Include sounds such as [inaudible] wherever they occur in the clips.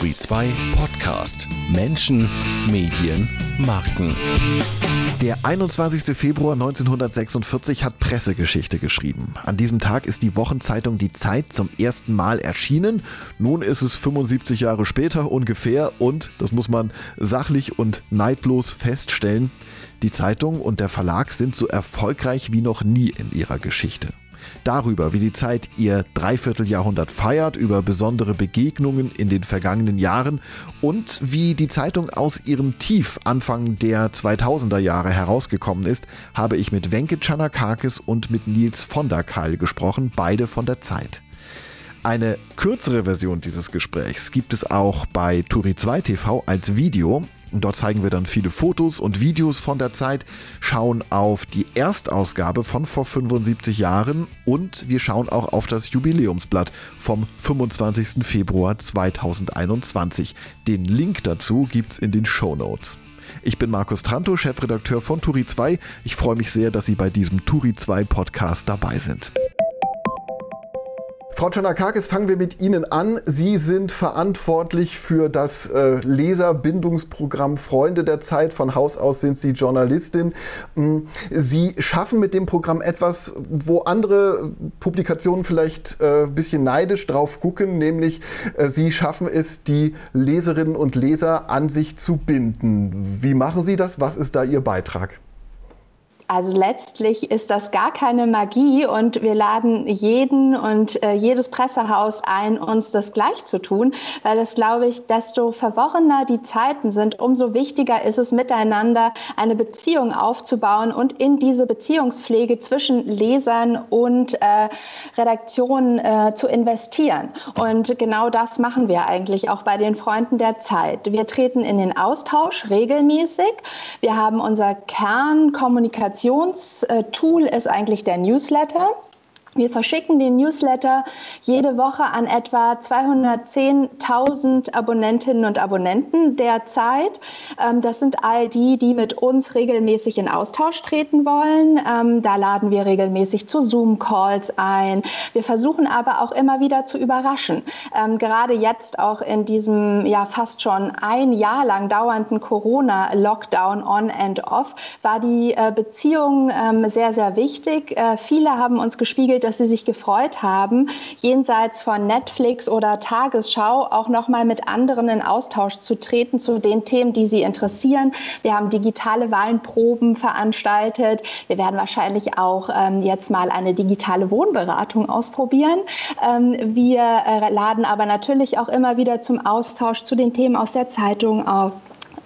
Turi 2 Podcast. Menschen, Medien, Marken. Der 21. Februar 1946 hat Pressegeschichte geschrieben. An diesem Tag ist die Wochenzeitung Die Zeit zum ersten Mal erschienen. Nun ist es 75 Jahre später ungefähr und, das muss man sachlich und neidlos feststellen, die Zeitung und der Verlag sind so erfolgreich wie noch nie in ihrer Geschichte darüber, wie die Zeit ihr Dreivierteljahrhundert feiert, über besondere Begegnungen in den vergangenen Jahren und wie die Zeitung aus ihrem Tief Anfang der 2000er Jahre herausgekommen ist, habe ich mit Wenke Chanakakis und mit Nils von der Keil gesprochen, beide von der Zeit. Eine kürzere Version dieses Gesprächs gibt es auch bei Turi 2 TV als Video. Dort zeigen wir dann viele Fotos und Videos von der Zeit, schauen auf die Erstausgabe von vor 75 Jahren und wir schauen auch auf das Jubiläumsblatt vom 25. Februar 2021. Den Link dazu gibt's in den Show Notes. Ich bin Markus Tranto, Chefredakteur von Turi 2. Ich freue mich sehr, dass Sie bei diesem Turi 2 Podcast dabei sind. Frau Chanakakis, fangen wir mit Ihnen an. Sie sind verantwortlich für das äh, Leserbindungsprogramm Freunde der Zeit. Von Haus aus sind Sie Journalistin. Mm, Sie schaffen mit dem Programm etwas, wo andere Publikationen vielleicht ein äh, bisschen neidisch drauf gucken, nämlich äh, Sie schaffen es, die Leserinnen und Leser an sich zu binden. Wie machen Sie das? Was ist da Ihr Beitrag? Also letztlich ist das gar keine Magie und wir laden jeden und äh, jedes Pressehaus ein, uns das gleich zu tun, weil es, glaube ich, desto verworrener die Zeiten sind, umso wichtiger ist es, miteinander eine Beziehung aufzubauen und in diese Beziehungspflege zwischen Lesern und äh, Redaktionen äh, zu investieren. Und genau das machen wir eigentlich auch bei den Freunden der Zeit. Wir treten in den Austausch regelmäßig. Wir haben unser Kernkommunikation Kommunikationstool ist eigentlich der Newsletter. Wir verschicken den Newsletter jede Woche an etwa 210.000 Abonnentinnen und Abonnenten derzeit. Ähm, das sind all die, die mit uns regelmäßig in Austausch treten wollen. Ähm, da laden wir regelmäßig zu Zoom-Calls ein. Wir versuchen aber auch immer wieder zu überraschen. Ähm, gerade jetzt auch in diesem ja fast schon ein Jahr lang dauernden Corona-Lockdown on and off war die äh, Beziehung sehr, sehr wichtig. Äh, viele haben uns gespiegelt, dass sie sich gefreut haben, jenseits von Netflix oder Tagesschau auch noch mal mit anderen in Austausch zu treten zu den Themen, die sie interessieren. Wir haben digitale Wahlenproben veranstaltet. Wir werden wahrscheinlich auch ähm, jetzt mal eine digitale Wohnberatung ausprobieren. Ähm, wir äh, laden aber natürlich auch immer wieder zum Austausch zu den Themen aus der Zeitung auf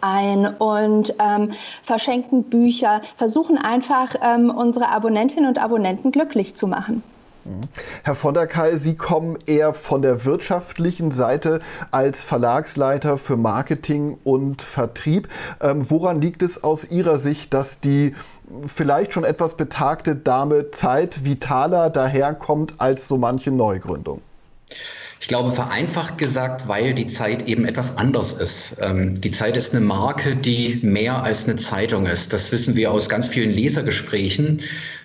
ein und ähm, verschenken Bücher, versuchen einfach ähm, unsere Abonnentinnen und Abonnenten glücklich zu machen. Mhm. Herr von der Kai, Sie kommen eher von der wirtschaftlichen Seite als Verlagsleiter für Marketing und Vertrieb. Ähm, woran liegt es aus Ihrer Sicht, dass die vielleicht schon etwas betagte Dame Zeit vitaler daherkommt als so manche Neugründung? Ich glaube, vereinfacht gesagt, weil die Zeit eben etwas anders ist. Ähm, die Zeit ist eine Marke, die mehr als eine Zeitung ist. Das wissen wir aus ganz vielen Lesergesprächen.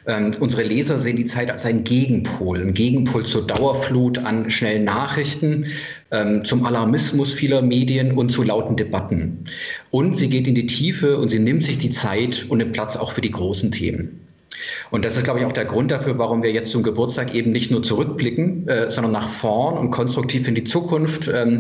Ähm, unsere Leser sehen die Zeit als einen Gegenpol, ein Gegenpol zur Dauerflut an schnellen Nachrichten, ähm, zum Alarmismus vieler Medien und zu lauten Debatten. Und sie geht in die Tiefe und sie nimmt sich die Zeit und den Platz auch für die großen Themen. Und das ist, glaube ich, auch der Grund dafür, warum wir jetzt zum Geburtstag eben nicht nur zurückblicken, äh, sondern nach vorn und konstruktiv in die Zukunft. Ähm,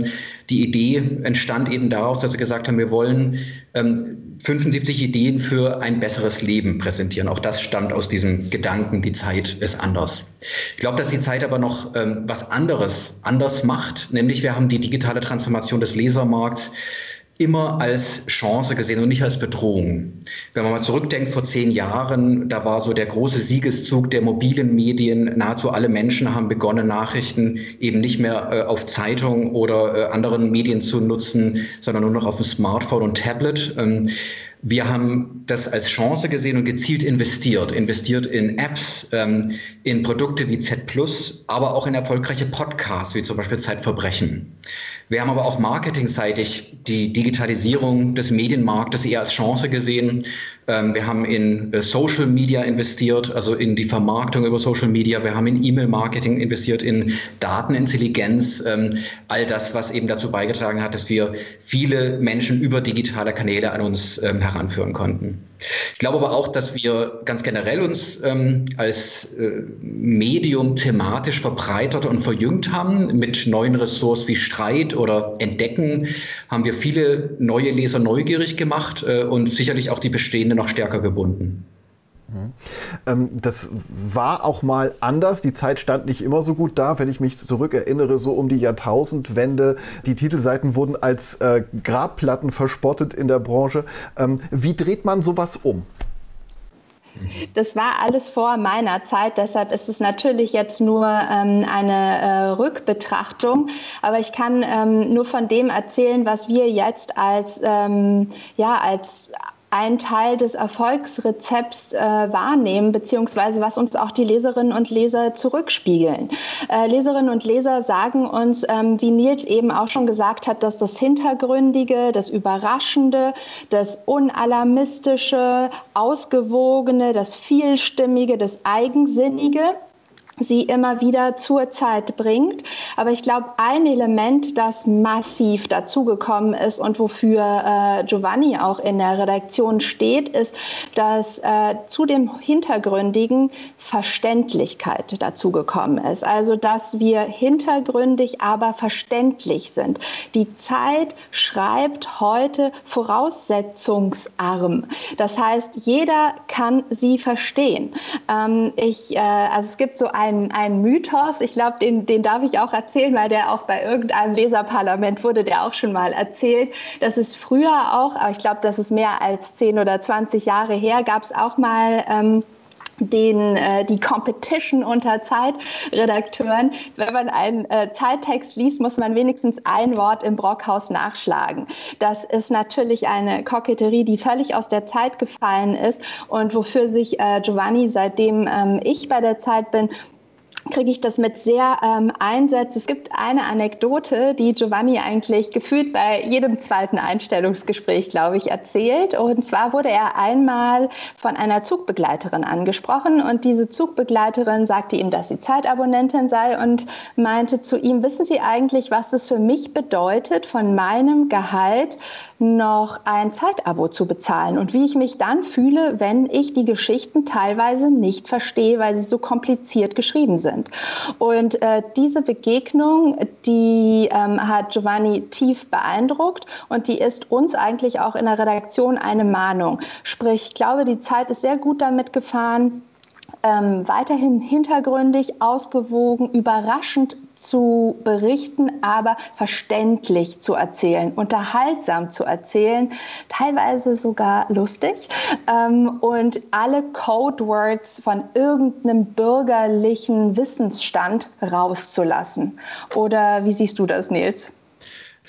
die Idee entstand eben daraus, dass wir gesagt haben, wir wollen ähm, 75 Ideen für ein besseres Leben präsentieren. Auch das stammt aus diesem Gedanken, die Zeit ist anders. Ich glaube, dass die Zeit aber noch ähm, was anderes anders macht, nämlich wir haben die digitale Transformation des Lesermarkts immer als Chance gesehen und nicht als Bedrohung. Wenn man mal zurückdenkt, vor zehn Jahren, da war so der große Siegeszug der mobilen Medien. Nahezu alle Menschen haben begonnen, Nachrichten eben nicht mehr äh, auf Zeitung oder äh, anderen Medien zu nutzen, sondern nur noch auf dem Smartphone und Tablet. Ähm, Wir haben das als Chance gesehen und gezielt investiert. Investiert in Apps, ähm, in Produkte wie Z aber auch in erfolgreiche Podcasts, wie zum Beispiel Zeitverbrechen. Wir haben aber auch marketingseitig die Digitalisierung des Medienmarktes eher als Chance gesehen. Ähm, wir haben in äh, Social Media investiert, also in die Vermarktung über Social Media. Wir haben in E-Mail-Marketing investiert, in Datenintelligenz. Ähm, all das, was eben dazu beigetragen hat, dass wir viele Menschen über digitale Kanäle an uns ähm, heranführen konnten. Ich glaube aber auch, dass wir ganz generell uns ähm, als äh, Medium thematisch verbreitert und verjüngt haben. Mit neuen Ressorts wie Streit oder Entdecken haben wir viele neue Leser neugierig gemacht äh, und sicherlich auch die bestehenden noch stärker gebunden. Ähm, das war auch mal anders. Die Zeit stand nicht immer so gut da. Wenn ich mich zurückerinnere, so um die Jahrtausendwende, die Titelseiten wurden als äh, Grabplatten verspottet in der Branche. Ähm, wie dreht man sowas um? Das war alles vor meiner Zeit, deshalb ist es natürlich jetzt nur ähm, eine äh, Rückbetrachtung. Aber ich kann ähm, nur von dem erzählen, was wir jetzt als, ähm, ja, als ein Teil des Erfolgsrezepts äh, wahrnehmen, beziehungsweise was uns auch die Leserinnen und Leser zurückspiegeln. Äh, Leserinnen und Leser sagen uns, ähm, wie Nils eben auch schon gesagt hat, dass das Hintergründige, das Überraschende, das Unalarmistische, Ausgewogene, das Vielstimmige, das Eigensinnige, sie immer wieder zur Zeit bringt. Aber ich glaube, ein Element, das massiv dazugekommen ist und wofür äh, Giovanni auch in der Redaktion steht, ist, dass äh, zu dem Hintergründigen Verständlichkeit dazugekommen ist. Also, dass wir hintergründig, aber verständlich sind. Die Zeit schreibt heute voraussetzungsarm. Das heißt, jeder kann sie verstehen. Ähm, ich, äh, also es gibt so ein ein, ein Mythos, ich glaube, den, den darf ich auch erzählen, weil der auch bei irgendeinem Leserparlament wurde der auch schon mal erzählt. Das ist früher auch, aber ich glaube, das ist mehr als 10 oder 20 Jahre her, gab es auch mal... Ähm, den, äh, die Competition unter Zeitredakteuren. Wenn man einen äh, Zeittext liest, muss man wenigstens ein Wort im Brockhaus nachschlagen. Das ist natürlich eine Koketterie, die völlig aus der Zeit gefallen ist und wofür sich äh, Giovanni, seitdem ähm, ich bei der Zeit bin, kriege ich das mit sehr ähm, Einsatz. Es gibt eine Anekdote, die Giovanni eigentlich gefühlt bei jedem zweiten Einstellungsgespräch, glaube ich, erzählt. Und zwar wurde er einmal von einer Zugbegleiterin angesprochen und diese Zugbegleiterin sagte ihm, dass sie Zeitabonnentin sei und meinte zu ihm, wissen Sie eigentlich, was es für mich bedeutet, von meinem Gehalt noch ein Zeitabo zu bezahlen und wie ich mich dann fühle, wenn ich die Geschichten teilweise nicht verstehe, weil sie so kompliziert geschrieben sind. Und äh, diese Begegnung, die ähm, hat Giovanni tief beeindruckt und die ist uns eigentlich auch in der Redaktion eine Mahnung. Sprich, ich glaube, die Zeit ist sehr gut damit gefahren, ähm, weiterhin hintergründig, ausgewogen, überraschend zu berichten, aber verständlich zu erzählen, unterhaltsam zu erzählen, teilweise sogar lustig ähm, und alle Codewords von irgendeinem bürgerlichen Wissensstand rauszulassen. Oder wie siehst du das, Nils?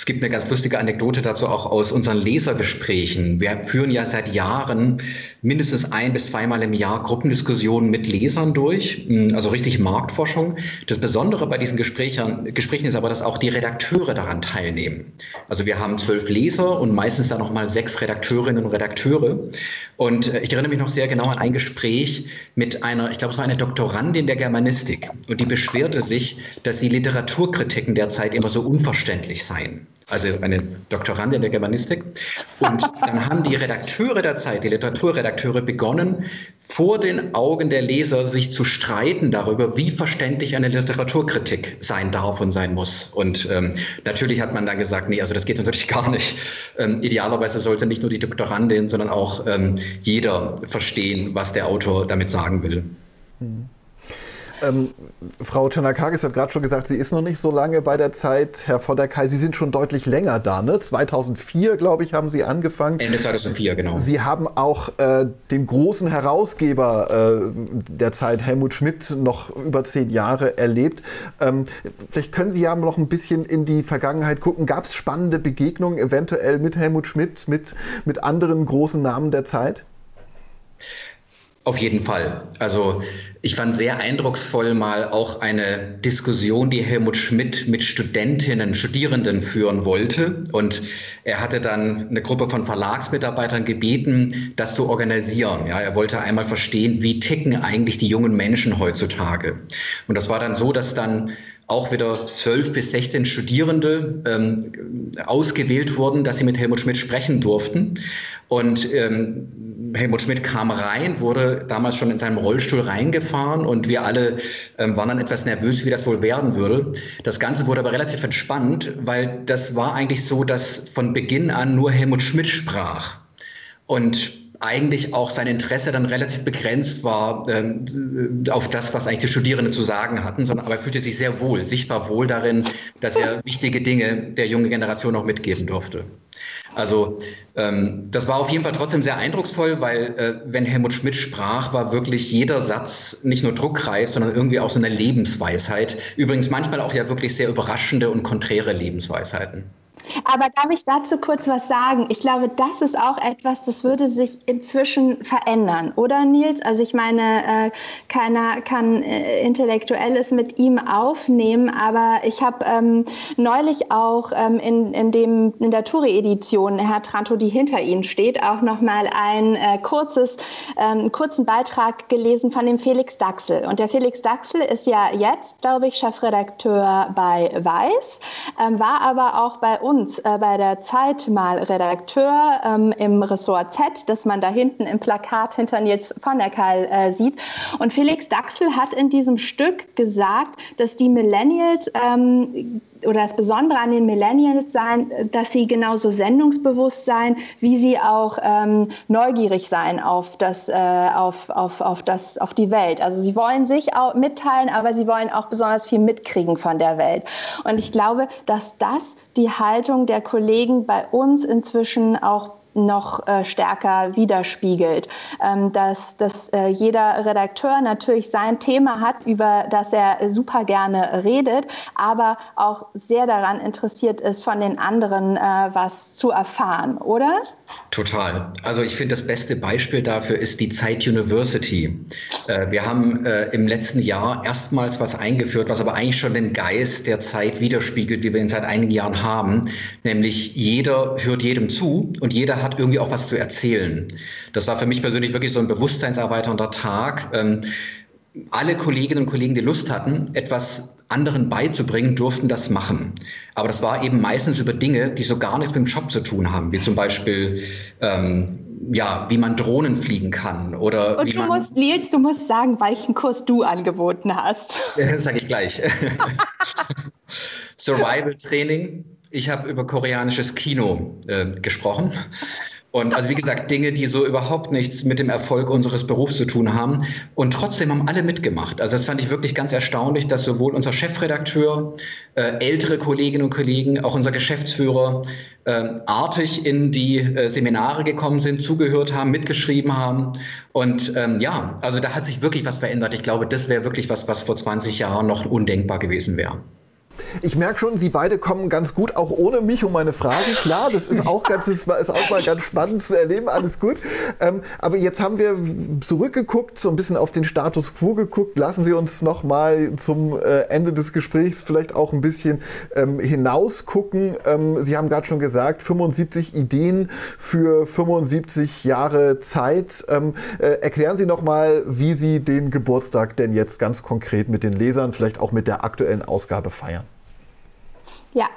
Es gibt eine ganz lustige Anekdote dazu auch aus unseren Lesergesprächen. Wir führen ja seit Jahren mindestens ein bis zweimal im Jahr Gruppendiskussionen mit Lesern durch, hm, also richtig Marktforschung. Das Besondere bei diesen Gesprächen, Gesprächen ist aber, dass auch die Redakteure daran teilnehmen. Also wir haben zwölf Leser und meistens dann noch mal sechs Redakteurinnen und Redakteure. Und äh, ich erinnere mich noch sehr genau an ein Gespräch mit einer, ich glaube, es war eine Doktorandin der Germanistik. Und die beschwerte sich, dass die Literaturkritiken derzeit immer so unverständlich seien also eine Doktorandin der Germanistik. Und dann haben die Redakteure der Zeit, die Literaturredakteure, begonnen, vor den Augen der Leser sich zu streiten darüber, wie verständlich eine Literaturkritik sein darf und sein muss. Und ähm, natürlich hat man dann gesagt, nee, also das geht natürlich [laughs] gar nicht. Ähm, idealerweise sollte nicht nur die Doktorandin, sondern auch ähm, jeder verstehen, was der Autor damit sagen will. Mhm. Ähm, Frau Czernakakis hat gerade schon gesagt, sie ist noch nicht so lange bei der Zeit. Herr von der Kai, Sie sind schon deutlich länger da, ne? 2004, glaube ich, haben Sie angefangen. Ende 2004, genau. Sie haben auch äh, den großen Herausgeber äh, der Zeit, Helmut Schmidt, noch über zehn Jahre erlebt. Ähm, vielleicht können Sie ja noch ein bisschen in die Vergangenheit gucken. Gab es spannende Begegnungen eventuell mit Helmut Schmidt, mit, mit anderen großen Namen der Zeit? Auf jeden Fall. Also ich fand sehr eindrucksvoll mal auch eine Diskussion, die Helmut Schmidt mit Studentinnen, Studierenden führen wollte. Und er hatte dann eine Gruppe von Verlagsmitarbeitern gebeten, das zu organisieren. Ja, er wollte einmal verstehen, wie ticken eigentlich die jungen Menschen heutzutage. Und das war dann so, dass dann auch wieder zwölf bis 16 Studierende ähm, ausgewählt wurden, dass sie mit Helmut Schmidt sprechen durften. Und ähm, Helmut Schmidt kam rein, wurde damals schon in seinem Rollstuhl reingefahren und wir alle ähm, waren dann etwas nervös, wie das wohl werden würde. Das Ganze wurde aber relativ entspannt, weil das war eigentlich so, dass von Beginn an nur Helmut Schmidt sprach. Und eigentlich auch sein Interesse dann relativ begrenzt war ähm, auf das, was eigentlich die Studierenden zu sagen hatten, sondern aber er fühlte sich sehr wohl, sichtbar wohl darin, dass er wichtige Dinge der jungen Generation auch mitgeben durfte. Also ähm, das war auf jeden Fall trotzdem sehr eindrucksvoll, weil äh, wenn Helmut Schmidt sprach, war wirklich jeder Satz nicht nur druckreif, sondern irgendwie auch so eine Lebensweisheit. Übrigens manchmal auch ja wirklich sehr überraschende und konträre Lebensweisheiten. Aber darf ich dazu kurz was sagen? Ich glaube, das ist auch etwas, das würde sich inzwischen verändern, oder Nils? Also ich meine, äh, keiner kann äh, Intellektuelles mit ihm aufnehmen, aber ich habe ähm, neulich auch ähm, in, in, dem, in der Touri-Edition, Herr Tranto, die hinter Ihnen steht, auch nochmal ein äh, kurzes, ähm, kurzen Beitrag gelesen von dem Felix Daxel. Und der Felix Daxel ist ja jetzt, glaube ich, Chefredakteur bei Weiß, ähm, war aber auch bei uns uns äh, bei der Zeit mal Redakteur ähm, im Ressort Z, das man da hinten im Plakat hinter Nils von der Keil äh, sieht. Und Felix Daxel hat in diesem Stück gesagt, dass die Millennials ähm, oder das Besondere an den Millennials sein, dass sie genauso sendungsbewusst sein, wie sie auch ähm, neugierig sein auf das, äh, auf, auf, auf das, auf die Welt. Also sie wollen sich auch mitteilen, aber sie wollen auch besonders viel mitkriegen von der Welt. Und ich glaube, dass das die Haltung der Kollegen bei uns inzwischen auch noch äh, stärker widerspiegelt. Ähm, dass, dass äh, jeder Redakteur natürlich sein Thema hat, über das er super gerne redet, aber auch sehr daran interessiert ist, von den anderen äh, was zu erfahren, oder? Total. Also ich finde, das beste Beispiel dafür ist die Zeit University. Äh, wir haben äh, im letzten Jahr erstmals was eingeführt, was aber eigentlich schon den Geist der Zeit widerspiegelt, wie wir ihn seit einigen Jahren haben, nämlich jeder hört jedem zu und jeder hat irgendwie auch was zu erzählen. Das war für mich persönlich wirklich so ein bewusstseinserweiternder Tag. Ähm, alle Kolleginnen und Kollegen, die Lust hatten, etwas anderen beizubringen, durften das machen. Aber das war eben meistens über Dinge, die so gar nichts mit dem Job zu tun haben, wie zum Beispiel ähm, ja, wie man Drohnen fliegen kann oder und wie du man. Musst, Nils, du musst sagen, welchen Kurs du angeboten hast. [laughs] Das sage ich gleich. [laughs] Survival Training. Ich habe über koreanisches Kino äh, gesprochen. Und also wie gesagt, Dinge, die so überhaupt nichts mit dem Erfolg unseres Berufs zu tun haben. Und trotzdem haben alle mitgemacht. Also das fand ich wirklich ganz erstaunlich, dass sowohl unser Chefredakteur, äh, ältere Kolleginnen und Kollegen, auch unser Geschäftsführer äh, artig in die äh, Seminare gekommen sind, zugehört haben, mitgeschrieben haben. Und ähm, ja, also da hat sich wirklich was verändert. Ich glaube, das wäre wirklich was, was vor 20 Jahren noch undenkbar gewesen wäre. Ich merke schon, Sie beide kommen ganz gut, auch ohne mich um meine Fragen. Klar, das ist auch, ganz, ist auch mal ganz spannend zu erleben, alles gut. Ähm, aber jetzt haben wir zurückgeguckt, so ein bisschen auf den Status quo geguckt. Lassen Sie uns noch mal zum äh, Ende des Gesprächs vielleicht auch ein bisschen ähm, hinaus gucken. Ähm, Sie haben gerade schon gesagt, 75 Ideen für 75 Jahre Zeit. Ähm, äh, erklären Sie noch mal, wie Sie den Geburtstag denn jetzt ganz konkret mit den Lesern, vielleicht auch mit der aktuellen Ausgabe feiern. Ja,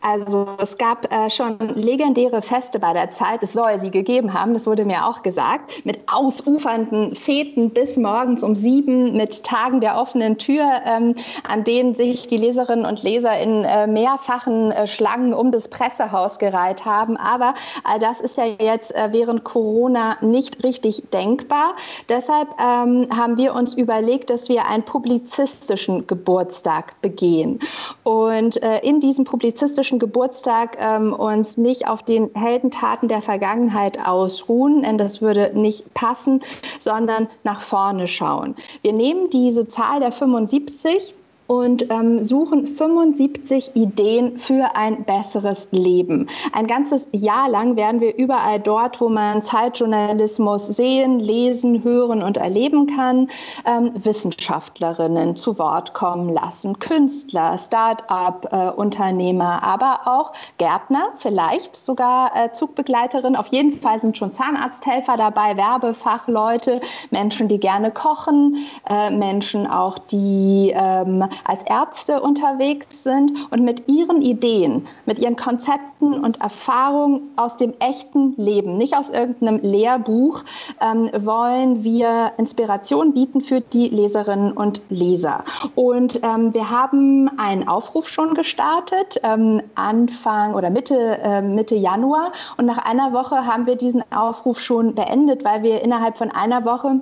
Also es gab äh, schon legendäre Feste bei der Zeit, es soll sie gegeben haben, das wurde mir auch gesagt, mit ausufernden Feten bis morgens um sieben, mit Tagen der offenen Tür, ähm, an denen sich die Leserinnen und Leser in äh, mehrfachen äh, Schlangen um das Pressehaus gereiht haben. Aber all das ist ja jetzt äh, während Corona nicht richtig denkbar. Deshalb ähm, haben wir uns überlegt, dass wir einen publizistischen Geburtstag begehen. Und äh, in diesem publizistischen historischen Geburtstag ähm, uns nicht auf den Heldentaten der Vergangenheit ausruhen, denn das würde nicht passen, sondern nach vorne schauen. Wir nehmen diese Zahl der 75 und ähm, suchen 75 Ideen für ein besseres Leben. Ein ganzes Jahr lang werden wir überall dort, wo man Zeitjournalismus sehen, lesen, hören und erleben kann, ähm, Wissenschaftlerinnen zu Wort kommen lassen, Künstler, Start-up-Unternehmer, äh, aber auch Gärtner, vielleicht sogar äh, Zugbegleiterin. Auf jeden Fall sind schon Zahnarzthelfer dabei, Werbefachleute, Menschen, die gerne kochen, äh, Menschen auch, die ähm, als Ärzte unterwegs sind und mit ihren Ideen, mit ihren Konzepten und Erfahrungen aus dem echten Leben, nicht aus irgendeinem Lehrbuch, ähm, wollen wir Inspiration bieten für die Leserinnen und Leser. Und ähm, wir haben einen Aufruf schon gestartet, ähm, Anfang oder Mitte, äh, Mitte Januar. Und nach einer Woche haben wir diesen Aufruf schon beendet, weil wir innerhalb von einer Woche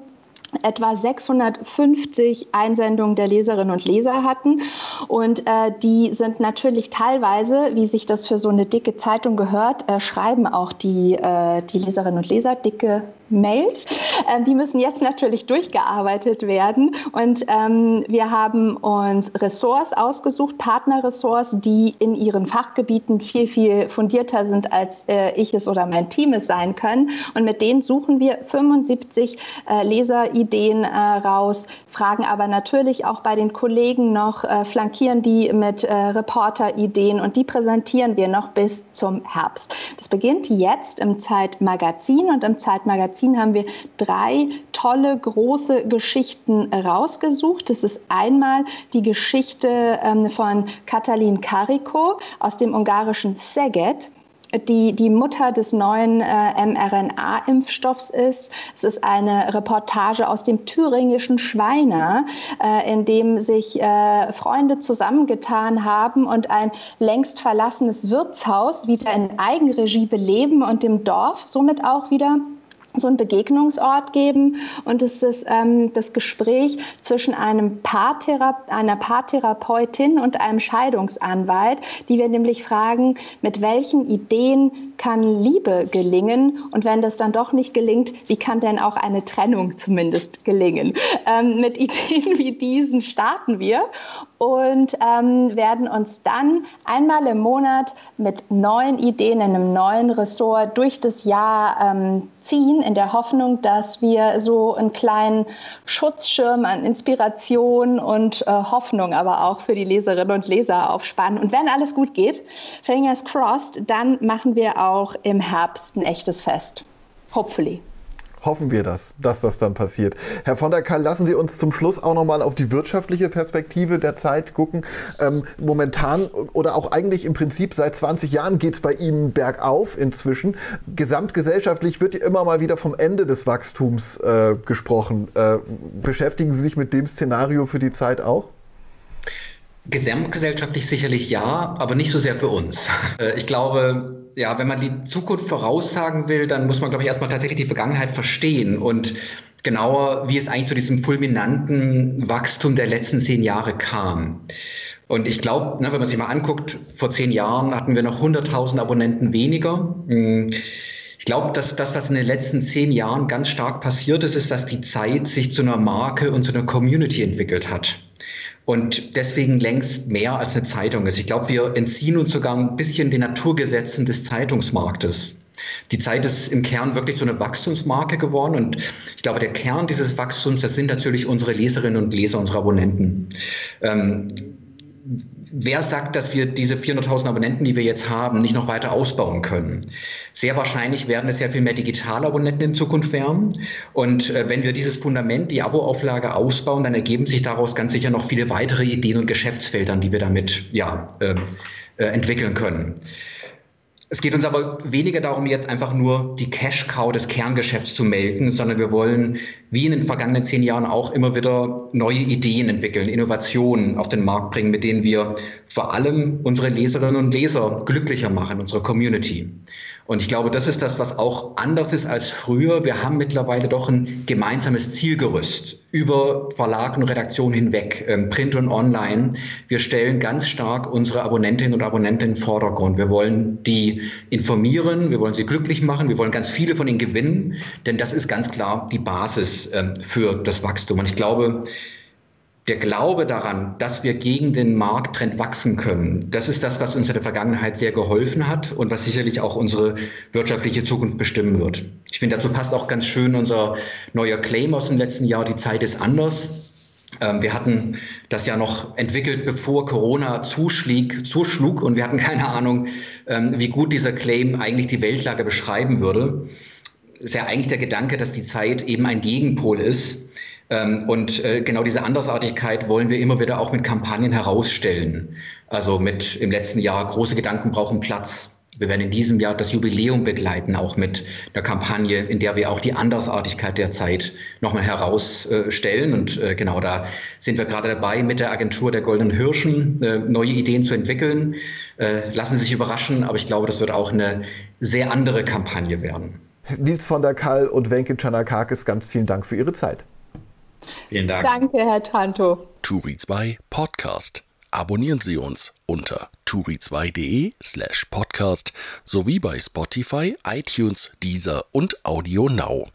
etwa 650 Einsendungen der Leserinnen und Leser hatten. Und äh, die sind natürlich teilweise, wie sich das für so eine dicke Zeitung gehört, äh, schreiben auch die, äh, die Leserinnen und Leser dicke Mails. Ähm, die müssen jetzt natürlich durchgearbeitet werden. Und ähm, wir haben uns Ressorts ausgesucht, Partnerressorts, die in ihren Fachgebieten viel, viel fundierter sind, als äh, ich es oder mein Team es sein können. Und mit denen suchen wir 75 äh, Leserideen äh, raus, fragen aber natürlich auch bei den Kollegen noch, äh, flankieren die mit äh, Reporterideen und die präsentieren wir noch bis zum Herbst. Das beginnt jetzt im Zeitmagazin und im Zeitmagazin Magazin haben wir drei tolle große Geschichten rausgesucht. Das ist einmal die Geschichte ähm, von Katalin Kariko aus dem ungarischen Szeged die die Mutter des neuen äh, mRNA-Impfstoffs ist. Es ist eine Reportage aus dem thüringischen Schweiner, äh, in dem sich äh, Freunde zusammengetan haben und ein längst verlassenes Wirtshaus wieder in Eigenregie beleben und dem Dorf somit auch wieder so einen Begegnungsort geben. Und es ist ähm, das Gespräch zwischen einem Paarthera einer Paartherapeutin und einem Scheidungsanwalt, die wir nämlich fragen, mit welchen Ideen kann Liebe gelingen und wenn das dann doch nicht gelingt, wie kann denn auch eine Trennung zumindest gelingen? Ähm, mit [laughs] Ideen wie diesen starten wir und ähm, werden uns dann einmal im Monat mit neuen Ideen in einem neuen Ressort durch das Jahr ähm, ziehen, in der Hoffnung, dass wir so einen kleinen Schutzschirm an Inspiration und äh, Hoffnung aber auch für die Leserinnen und Leser aufspannen. Und wenn alles gut geht, fingers crossed, dann machen wir auch im Herbst ein echtes Fest. Hopefully hoffen wir das, dass das dann passiert. Herr von der Kall, lassen Sie uns zum Schluss auch nochmal auf die wirtschaftliche Perspektive der Zeit gucken. Ähm, momentan oder auch eigentlich im Prinzip seit 20 Jahren geht es bei Ihnen bergauf inzwischen. Gesamtgesellschaftlich wird immer mal wieder vom Ende des Wachstums äh, gesprochen. Äh, beschäftigen Sie sich mit dem Szenario für die Zeit auch? Gesamtgesellschaftlich sicherlich ja, aber nicht so sehr für uns. [laughs] Äh, ich glaube, ja, wenn man die Zukunft voraussagen will, dann muss man, glaube ich, erstmal tatsächlich die Vergangenheit verstehen und genauer, wie es eigentlich zu diesem fulminanten Wachstum der letzten zehn Jahre kam. Und ich glaube, ne, wenn man sich mal anguckt, vor zehn Jahren hatten wir noch 100.000 Abonnenten weniger. Hm, ich glaube, dass das, was in den letzten zehn Jahren ganz stark passiert ist, ist, dass die Zeit sich zu einer Marke und zu einer Community entwickelt hat und deswegen längst mehr als eine Zeitung ist. Ich glaube, wir entziehen uns sogar ein bisschen den Naturgesetzen des Zeitungsmarktes. Die Zeit ist im Kern wirklich so eine Wachstumsmarke geworden und ich glaube, der Kern dieses Wachstums, das sind natürlich unsere Leserinnen und Leser, unsere Abonnenten. Ähm, wer sagt, dass wir diese 400.000 Abonnenten, die wir jetzt haben, nicht noch weiter ausbauen können? Sehr wahrscheinlich werden es ja viel mehr digitale Abonnenten in Zukunft werden. Und äh, wenn wir dieses Fundament, die Abo-Auflage ausbauen, dann ergeben sich daraus ganz sicher noch viele weitere Ideen und Geschäftsfeldern, die wir damit ja, äh, äh, entwickeln können. Es geht uns aber weniger darum, jetzt einfach nur die Cash-Cow des Kerngeschäfts zu melken, sondern wir wollen, wie in den vergangenen zehn Jahren auch, immer wieder neue Ideen entwickeln, Innovationen auf den Markt bringen, mit denen wir vor allem unsere Leserinnen und Leser glücklicher machen, unsere Community. Und ich glaube, das ist das, was auch anders ist als früher. Wir haben mittlerweile doch ein gemeinsames Zielgerüst über Verlag und Redaktion hinweg, ähm, Print und Online. Wir stellen ganz stark unsere Abonnentinnen und Abonnenten den Vordergrund. Wir wollen die informieren, wir wollen sie glücklich machen, wir wollen ganz viele von ihnen gewinnen, denn das ist ganz klar die Basis ähm, für das Wachstum. Und ich glaube, der Glaube daran, dass wir gegen den Markttrend wachsen können, das ist das, was uns in der Vergangenheit sehr geholfen hat und was sicherlich auch unsere wirtschaftliche Zukunft bestimmen wird. Ich finde, dazu passt auch ganz schön unser neuer Claim aus dem letzten Jahr, die Zeit ist anders. Ähm, wir hatten das ja noch entwickelt, bevor Corona zuschläg, zuschlug und wir hatten keine Ahnung, ähm, wie gut dieser Claim eigentlich die Weltlage beschreiben würde. Ist ja eigentlich der Gedanke, dass die Zeit eben ein Gegenpol ist und äh, genau diese Andersartigkeit wollen wir immer wieder auch mit Kampagnen herausstellen. Also mit im letzten Jahr große Gedanken brauchen Platz. Wir werden in diesem Jahr das Jubiläum begleiten, auch mit einer Kampagne, in der wir auch die Andersartigkeit der Zeit nochmal herausstellen. Und äh, genau da sind wir gerade dabei, mit der Agentur der Goldenen Hirschen äh, neue Ideen zu entwickeln. Lassen Sie sich überraschen, aber ich glaube, das wird auch eine sehr andere Kampagne werden. Nils von der Kall und Wenke Chanakakis, ganz vielen Dank für Ihre Zeit. Vielen Dank. Danke, Herr Tanto. Turi 2 Podcast. Abonnieren Sie uns unter turi2.de slash podcast sowie bei Spotify, iTunes, Deezer und Audio Now.